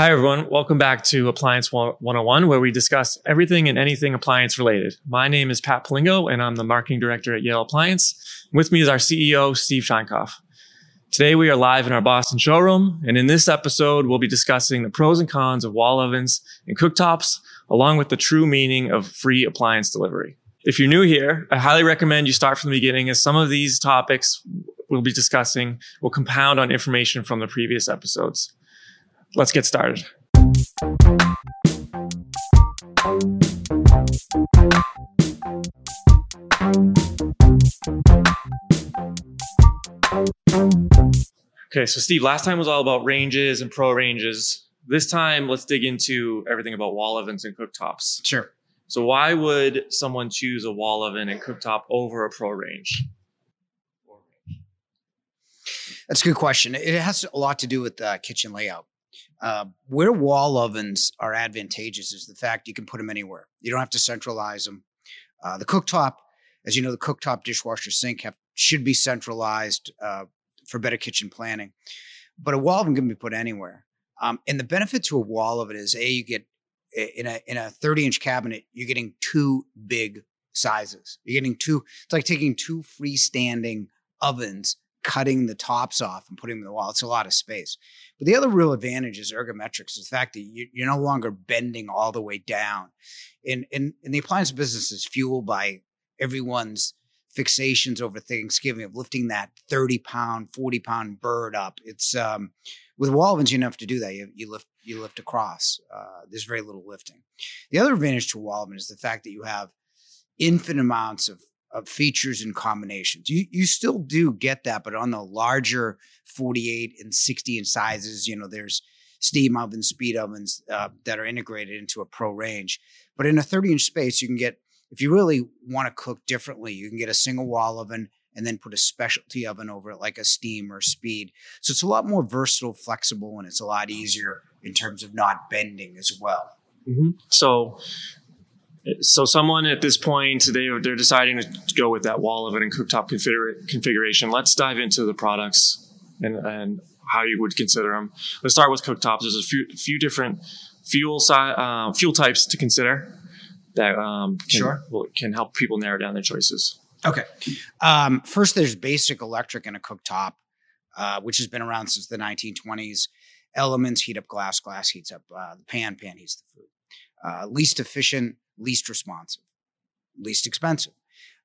Hi, everyone. Welcome back to Appliance 101, where we discuss everything and anything appliance related. My name is Pat Palingo, and I'm the marketing director at Yale Appliance. With me is our CEO, Steve Sheinkopf. Today, we are live in our Boston showroom, and in this episode, we'll be discussing the pros and cons of wall ovens and cooktops, along with the true meaning of free appliance delivery. If you're new here, I highly recommend you start from the beginning, as some of these topics we'll be discussing will compound on information from the previous episodes let's get started. Okay, so Steve, last time was all about ranges and pro ranges. This time, let's dig into everything about wall ovens and cooktops. Sure. So, why would someone choose a wall oven and cooktop over a pro range? That's a good question. It has a lot to do with the kitchen layout. Uh, where wall ovens are advantageous is the fact you can put them anywhere. You don't have to centralize them. Uh, the cooktop, as you know, the cooktop, dishwasher, sink have, should be centralized uh, for better kitchen planning. But a wall oven can be put anywhere. Um, and the benefit to a wall oven is a you get in a in a 30 inch cabinet, you're getting two big sizes. You're getting two. It's like taking two freestanding ovens cutting the tops off and putting them in the wall. It's a lot of space. But the other real advantage is ergometrics, is the fact that you're no longer bending all the way down. In, in, in the appliance business is fueled by everyone's fixations over Thanksgiving of lifting that 30 pound, 40 pound bird up. It's um, with wall ovens, you don't have to do that. You, you lift you lift across. Uh, there's very little lifting. The other advantage to wall oven is the fact that you have infinite amounts of of features and combinations. You you still do get that, but on the larger 48 and 60 inch sizes, you know, there's steam ovens, speed ovens uh, that are integrated into a pro range. But in a 30 inch space, you can get if you really want to cook differently, you can get a single wall oven and then put a specialty oven over it, like a steam or speed. So it's a lot more versatile, flexible, and it's a lot easier in terms of not bending as well. Mm-hmm. So so someone at this point they they're deciding to go with that wall oven and cooktop configuration. Let's dive into the products and, and how you would consider them. Let's start with cooktops. There's a few few different fuel si- uh, fuel types to consider that um, can, sure. will, can help people narrow down their choices. Okay. Um, first, there's basic electric in a cooktop, uh, which has been around since the 1920s. Elements heat up glass, glass heats up uh, the pan, pan heats the food. Uh, least efficient least responsive, least expensive.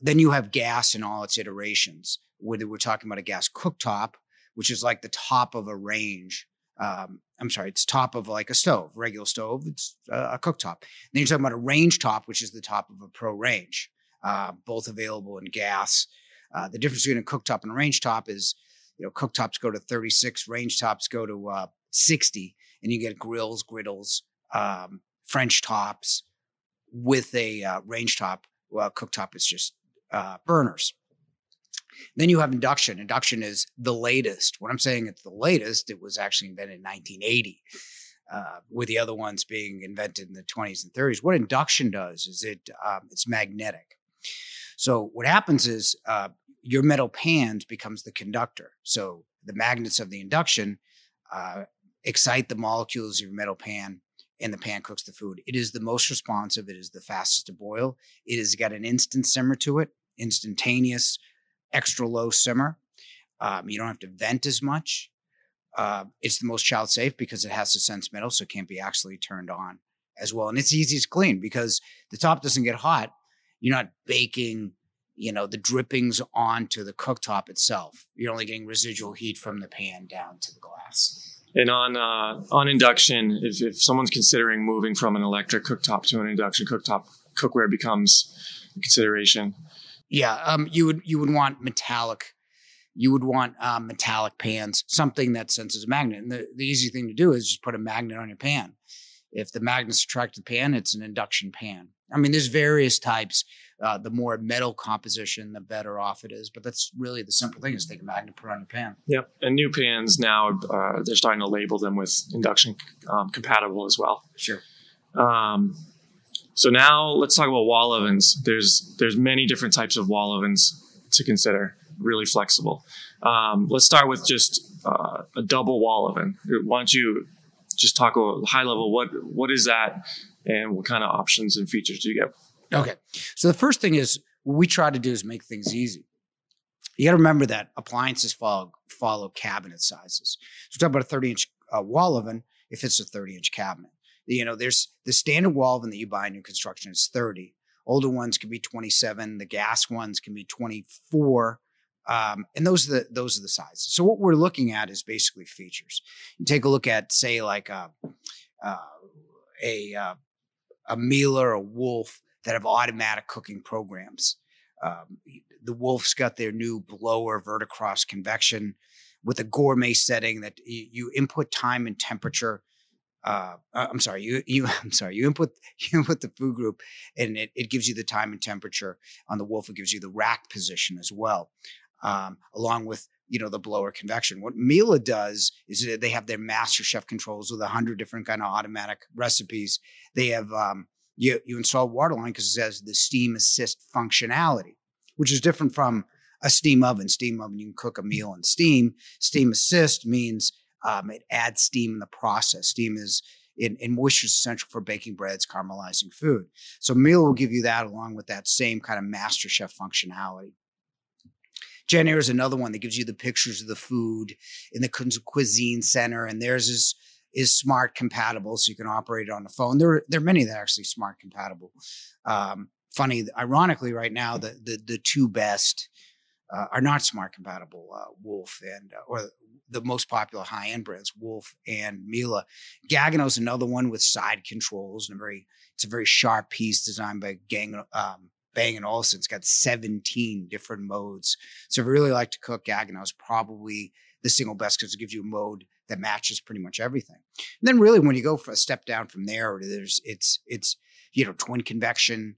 Then you have gas in all its iterations, whether we're talking about a gas cooktop, which is like the top of a range. Um, I'm sorry, it's top of like a stove, regular stove. It's a cooktop. Then you're talking about a range top, which is the top of a pro range, uh, both available in gas. Uh, the difference between a cooktop and a range top is, you know, cooktops go to 36, range tops go to uh, 60, and you get grills, griddles, um, French tops, with a uh, range top. Well, cooktop is just uh, burners. Then you have induction. Induction is the latest. When I'm saying it's the latest, it was actually invented in 1980, uh, with the other ones being invented in the 20s and 30s. What induction does is it um, it's magnetic. So what happens is uh, your metal pans becomes the conductor. So the magnets of the induction uh, excite the molecules of your metal pan and the pan cooks the food. It is the most responsive. It is the fastest to boil. It has got an instant simmer to it, instantaneous, extra low simmer. Um, you don't have to vent as much. Uh, it's the most child safe because it has to sense metal, so it can't be actually turned on as well. And it's easy to clean because the top doesn't get hot. You're not baking, you know, the drippings onto the cooktop itself. You're only getting residual heat from the pan down to the glass. And on uh, on induction, if, if someone's considering moving from an electric cooktop to an induction cooktop, cookware becomes a consideration. Yeah, um, you would you would want metallic. You would want um, metallic pans, something that senses a magnet. And the, the easy thing to do is just put a magnet on your pan. If the magnet's attracted to the pan, it's an induction pan. I mean, there's various types. Uh, the more metal composition, the better off it is. But that's really the simple thing: is take a magnet, and put it on your pan. Yep, and new pans now uh, they're starting to label them with induction um, compatible as well. Sure. Um, so now let's talk about wall ovens. There's there's many different types of wall ovens to consider. Really flexible. Um, let's start with just uh, a double wall oven. Why don't you just talk a high level. What what is that, and what kind of options and features do you get? Okay, so the first thing is what we try to do is make things easy. You got to remember that appliances follow follow cabinet sizes. So talk about a 30 inch uh, wall oven if it's a 30 inch cabinet. You know, there's the standard wall oven that you buy in new construction is 30. Older ones can be 27. The gas ones can be 24. Um, and those are the those are the sizes. So what we're looking at is basically features. You take a look at say like a uh, a uh, a Miele or a Wolf that have automatic cooking programs. Um, the Wolf's got their new blower verticross convection with a gourmet setting that you, input time and temperature. Uh, uh I'm sorry, you you I'm sorry, you input you input the food group and it, it gives you the time and temperature. On the Wolf, it gives you the rack position as well um, along with you know the blower convection. What Miele does is they have their master chef controls with a hundred different kind of automatic recipes. They have um, you you install waterline because it has the steam assist functionality, which is different from a steam oven. Steam oven you can cook a Miele in steam. Steam assist means um, it adds steam in the process. Steam is in, in moisture is essential for baking breads, caramelizing food. So meal will give you that along with that same kind of master chef functionality. Jenn-Air is another one that gives you the pictures of the food in the cuisine center, and theirs is is smart compatible, so you can operate it on the phone. There, there are many that are actually smart compatible. Um, funny, ironically, right now the the, the two best uh, are not smart compatible. Uh, Wolf and uh, or the most popular high end brands, Wolf and Miele. Gaggenau is another one with side controls and a very it's a very sharp piece designed by Gang um, Bang & Olufsen. It's got 17 different modes. So if you really like to cook, Gaggenau is probably the single best because it gives you a mode that matches pretty much everything. And then really when you go for a step down from there, there's it's it's you know twin convection,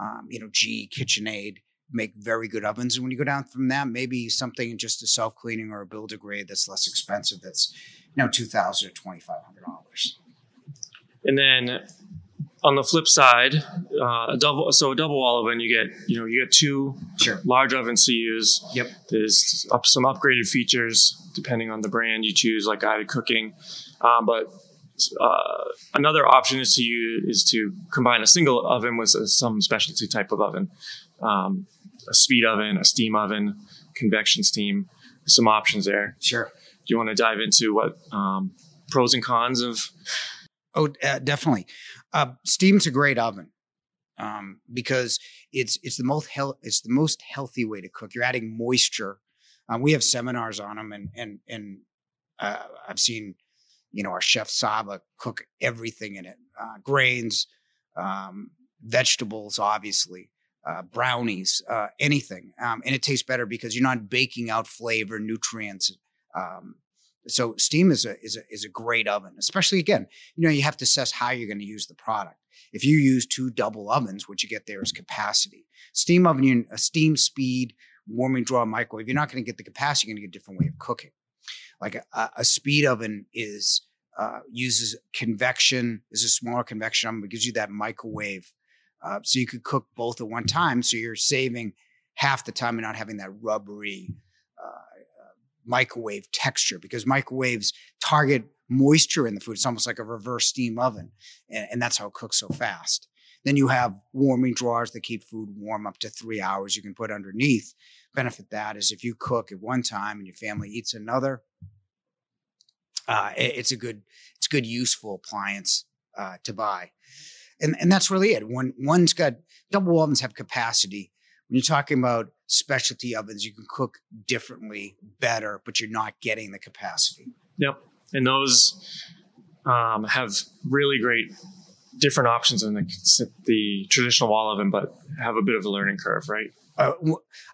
um, you know GE KitchenAid make very good ovens. And when you go down from that, maybe something just a self cleaning or a builder grade that's less expensive. That's you know two thousand or twenty five hundred dollars. And then on the flip side, uh, a double so a double wall oven, you get you know you get two sure. large ovens to use. Yep. There's up some upgraded features depending on the brand you choose, like guided cooking. Um, but uh, another option is to use is to combine a single oven with a, some specialty type of oven, um, a speed oven, a steam oven, convection steam. Some options there. Sure. Do you want to dive into what um, pros and cons of Oh, uh, definitely. Uh, steam's a great oven um, because it's it's the most health it's the most healthy way to cook. You're adding moisture. Um, we have seminars on them, and and and uh, I've seen you know our chef Saba cook everything in it: uh, grains, um, vegetables, obviously. Uh, brownies, uh, anything, um, and it tastes better because you're not baking out flavor, nutrients, um, so steam is a is a is a great oven, especially again, you know, you have to assess how you're going to use the product. If you use two double ovens, what you get there is capacity. Steam oven, a steam speed, warming draw microwave, you're not going to get the capacity, you're going to get a different way of cooking. Like a, a speed oven is uh, uses convection, is a smaller convection oven, but gives you that microwave. Uh, so you could cook both at one time. So you're saving half the time and not having that rubbery microwave texture because microwaves target moisture in the food. It's almost like a reverse steam oven, and, and, that's how it cooks so fast. Then you have warming drawers that keep food warm up to three hours. You can put underneath. Benefit that is if you cook at one time and your family eats another, uh, it, it's a good it's a good useful appliance uh, to buy, and and that's really it. One one's got double ovens have capacity when you're talking about specialty ovens, you can cook differently, better, but you're not getting the capacity. Yep. And those um, have really great different options than the, the traditional wall oven, but have a bit of a learning curve, right? Uh,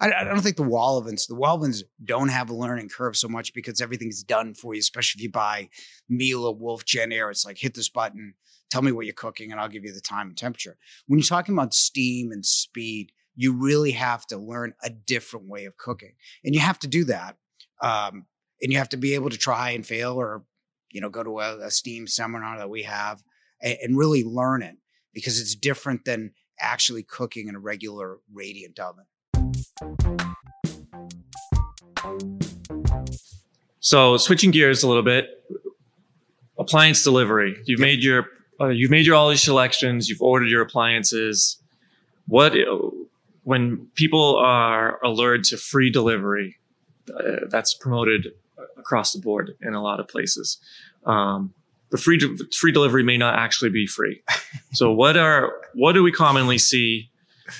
I, I, don't think the wall ovens, the wall ovens don't have a learning curve so much because everything's done for you, especially if you buy Miele, Wolf, Jenn-Air. It's like hit this button, tell me what you're cooking, and I'll give you the time and temperature. When you're talking about steam and speed, you really have to learn a different way of cooking. And you have to do that. Um, and you have to be able to try and fail or, you know, go to a, a STEAM seminar that we have and, and really learn it because it's different than actually cooking in a regular radiant oven. So switching gears a little bit, appliance delivery. You've made your uh, you've made your all these selections. You've ordered your appliances. What when people are allured to free delivery? Uh, that's promoted across the board in a lot of places. Um, the free de- free delivery may not actually be free. so what are what do we commonly see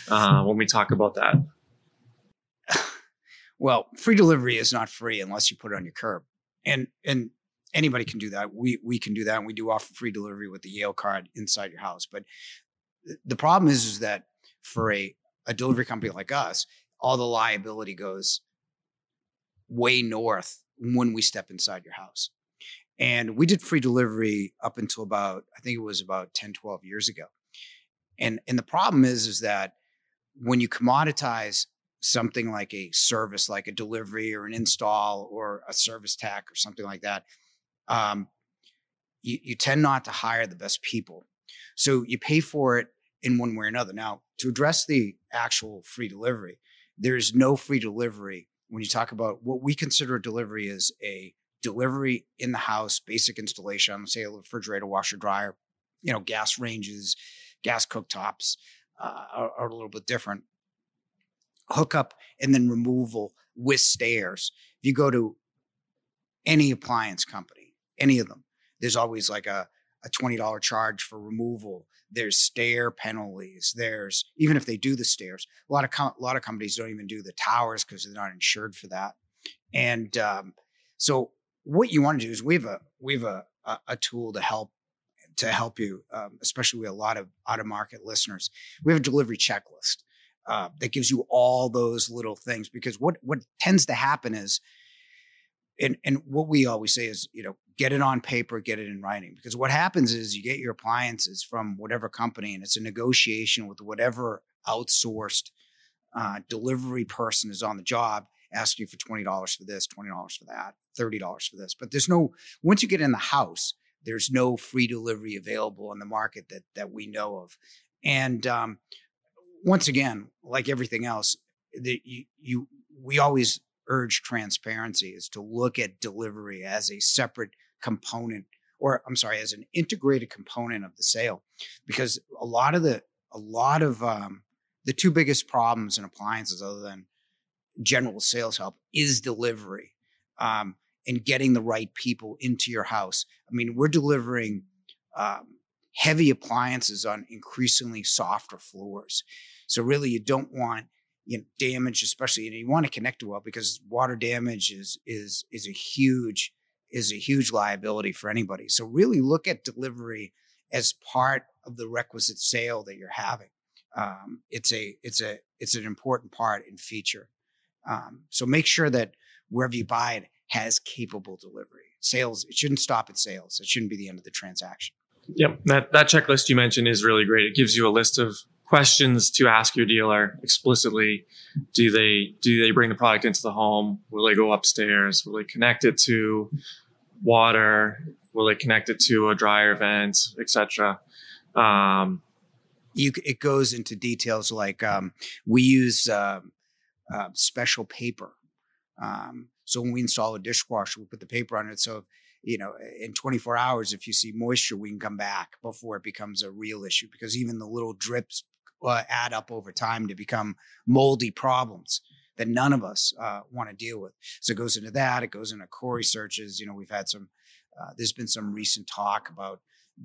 uh, when we talk about that? Well, free delivery is not free unless you put it on your curb, and and anybody can do that. We we can do that, and we do offer free delivery with the Yale card inside your house. But the problem is, is that for a a delivery company like us, all the liability goes way north when we step inside your house. And we did free delivery up until about, I think it was about 10, 12 years ago. And, and the problem is, is that when you commoditize something like a service, like a delivery or an install or a service tech or something like that, um, you, you tend not to hire the best people. So you pay for it in one way or another. Now, to address the actual free delivery, there is no free delivery when you talk about what we consider a delivery is a delivery in the house, basic installation, say a refrigerator, washer, dryer, you know, gas ranges, gas cooktops uh, are, are a little bit different. Hookup and then removal with stairs. If you go to any appliance company, any of them, there's always like a, a $20 charge for removal. There's stair penalties. There's even if they do the stairs, a lot of com- a lot of companies don't even do the towers because they're not insured for that. And um, so what you want to do is we have a we have a, a, a tool to help to help you, um, especially with a lot of out of market listeners. We have a delivery checklist uh, that gives you all those little things because what what tends to happen is, and and what we always say is, you know, get it on paper, get it in writing because what happens is you get your appliances from whatever company and it's a negotiation with whatever outsourced uh, delivery person is on the job asking you for $20 for this, $20 for that, $30 for this. But there's no, once you get in the house, there's no free delivery available in the market that, that we know of. And um, once again, like everything else, the, you, you, we always urge transparency is to look at delivery as a separate component or I'm sorry, as an integrated component of the sale, because a lot of the a lot of um, the two biggest problems in appliances, other than general sales help is delivery um, and getting the right people into your house. I mean, we're delivering um, heavy appliances on increasingly softer floors. So really, you don't want you know, damage, especially you, you want to connect well because water damage is is is a huge is a huge liability for anybody. So really, look at delivery as part of the requisite sale that you're having. Um, it's a it's a it's an important part and feature. Um, so make sure that wherever you buy it has capable delivery. Sales, it shouldn't stop at sales. It shouldn't be the end of the transaction. Yep. That, that checklist you mentioned is really great. It gives you a list of questions to ask your dealer explicitly. Do they, do they bring the product into the home? Will they go upstairs? Will they connect it to water? Will they connect it to a dryer vent, etc.? Um, you, it goes into details like um, we use uh, uh, special paper. Um, so when we install a dishwasher, we put the paper on it. So, you know, in 24 hours, if you see moisture, we can come back before it becomes a real issue because even the little drips uh, add up over time to become moldy problems that none of us uh, want to deal with. So it goes into that. It goes into core searches. You know, we've had some, uh, there's been some recent talk about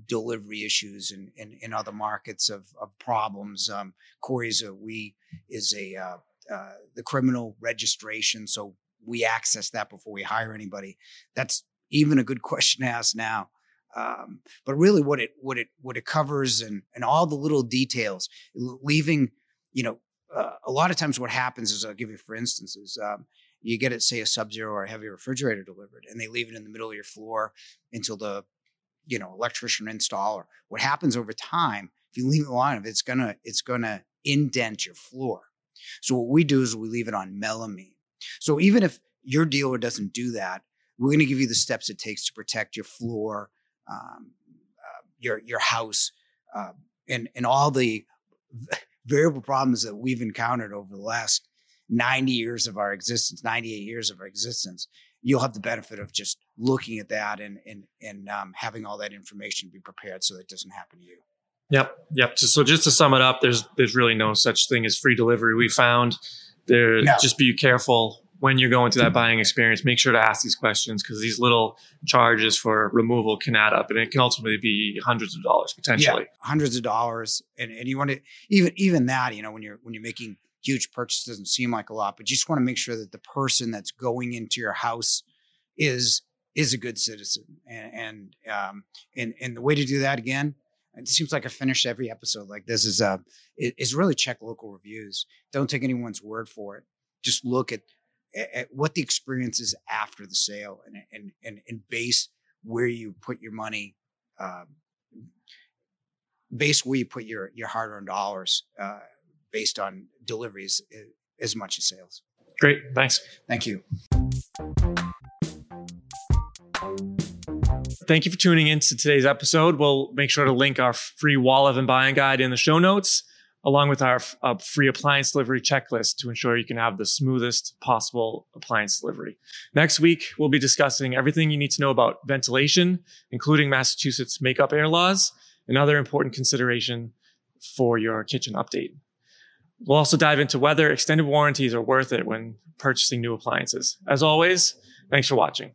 delivery issues in, in, in other markets of, of problems. Um, CORI is a, we is a, uh, uh, the criminal registration. So we access that before we hire anybody. That's even a good question to ask now. Um, but really, what it what it what it covers and and all the little details, leaving you know uh, a lot of times what happens is I'll give you for instances. Um, you get it, say a sub-zero or a heavy refrigerator delivered, and they leave it in the middle of your floor until the you know electrician installer. What happens over time if you leave it alone, it's gonna it's gonna indent your floor. So what we do is we leave it on melamine. So even if your dealer doesn't do that, we're going to give you the steps it takes to protect your floor, um, uh, your your house, uh, and and all the variable problems that we've encountered over the last 90 years of our existence, 98 years of our existence. You'll have the benefit of just looking at that and and and um, having all that information be prepared so that it doesn't happen to you. Yep, yep. So, so just to sum it up, there's there's really no such thing as free delivery. We found there. No. Just be careful when you're going through that buying experience. Make sure to ask these questions because these little charges for removal can add up, and it can ultimately be hundreds of dollars potentially. Yeah, hundreds of dollars, and and you want to even even that you know when you're when you're making huge purchases doesn't seem like a lot, but you just want to make sure that the person that's going into your house is is a good citizen, and and um, and and the way to do that again it seems like I finish every episode like this is uh is really check local reviews. Don't take anyone's word for it. Just look at, at what the experience is after the sale and and and, and base where you put your money. Um, base where you put your your hard earned dollars uh, based on deliveries uh, as much as sales. Great, thanks. Thank you. Thank you for tuning in to today's episode. We'll make sure to link our free wall oven buying guide in the show notes, along with our uh, free appliance delivery checklist to ensure you can have the smoothest possible appliance delivery. Next week, we'll be discussing everything you need to know about ventilation, including Massachusetts makeup air laws, and other important consideration for your kitchen update. We'll also dive into whether extended warranties are worth it when purchasing new appliances. As always, thanks for watching.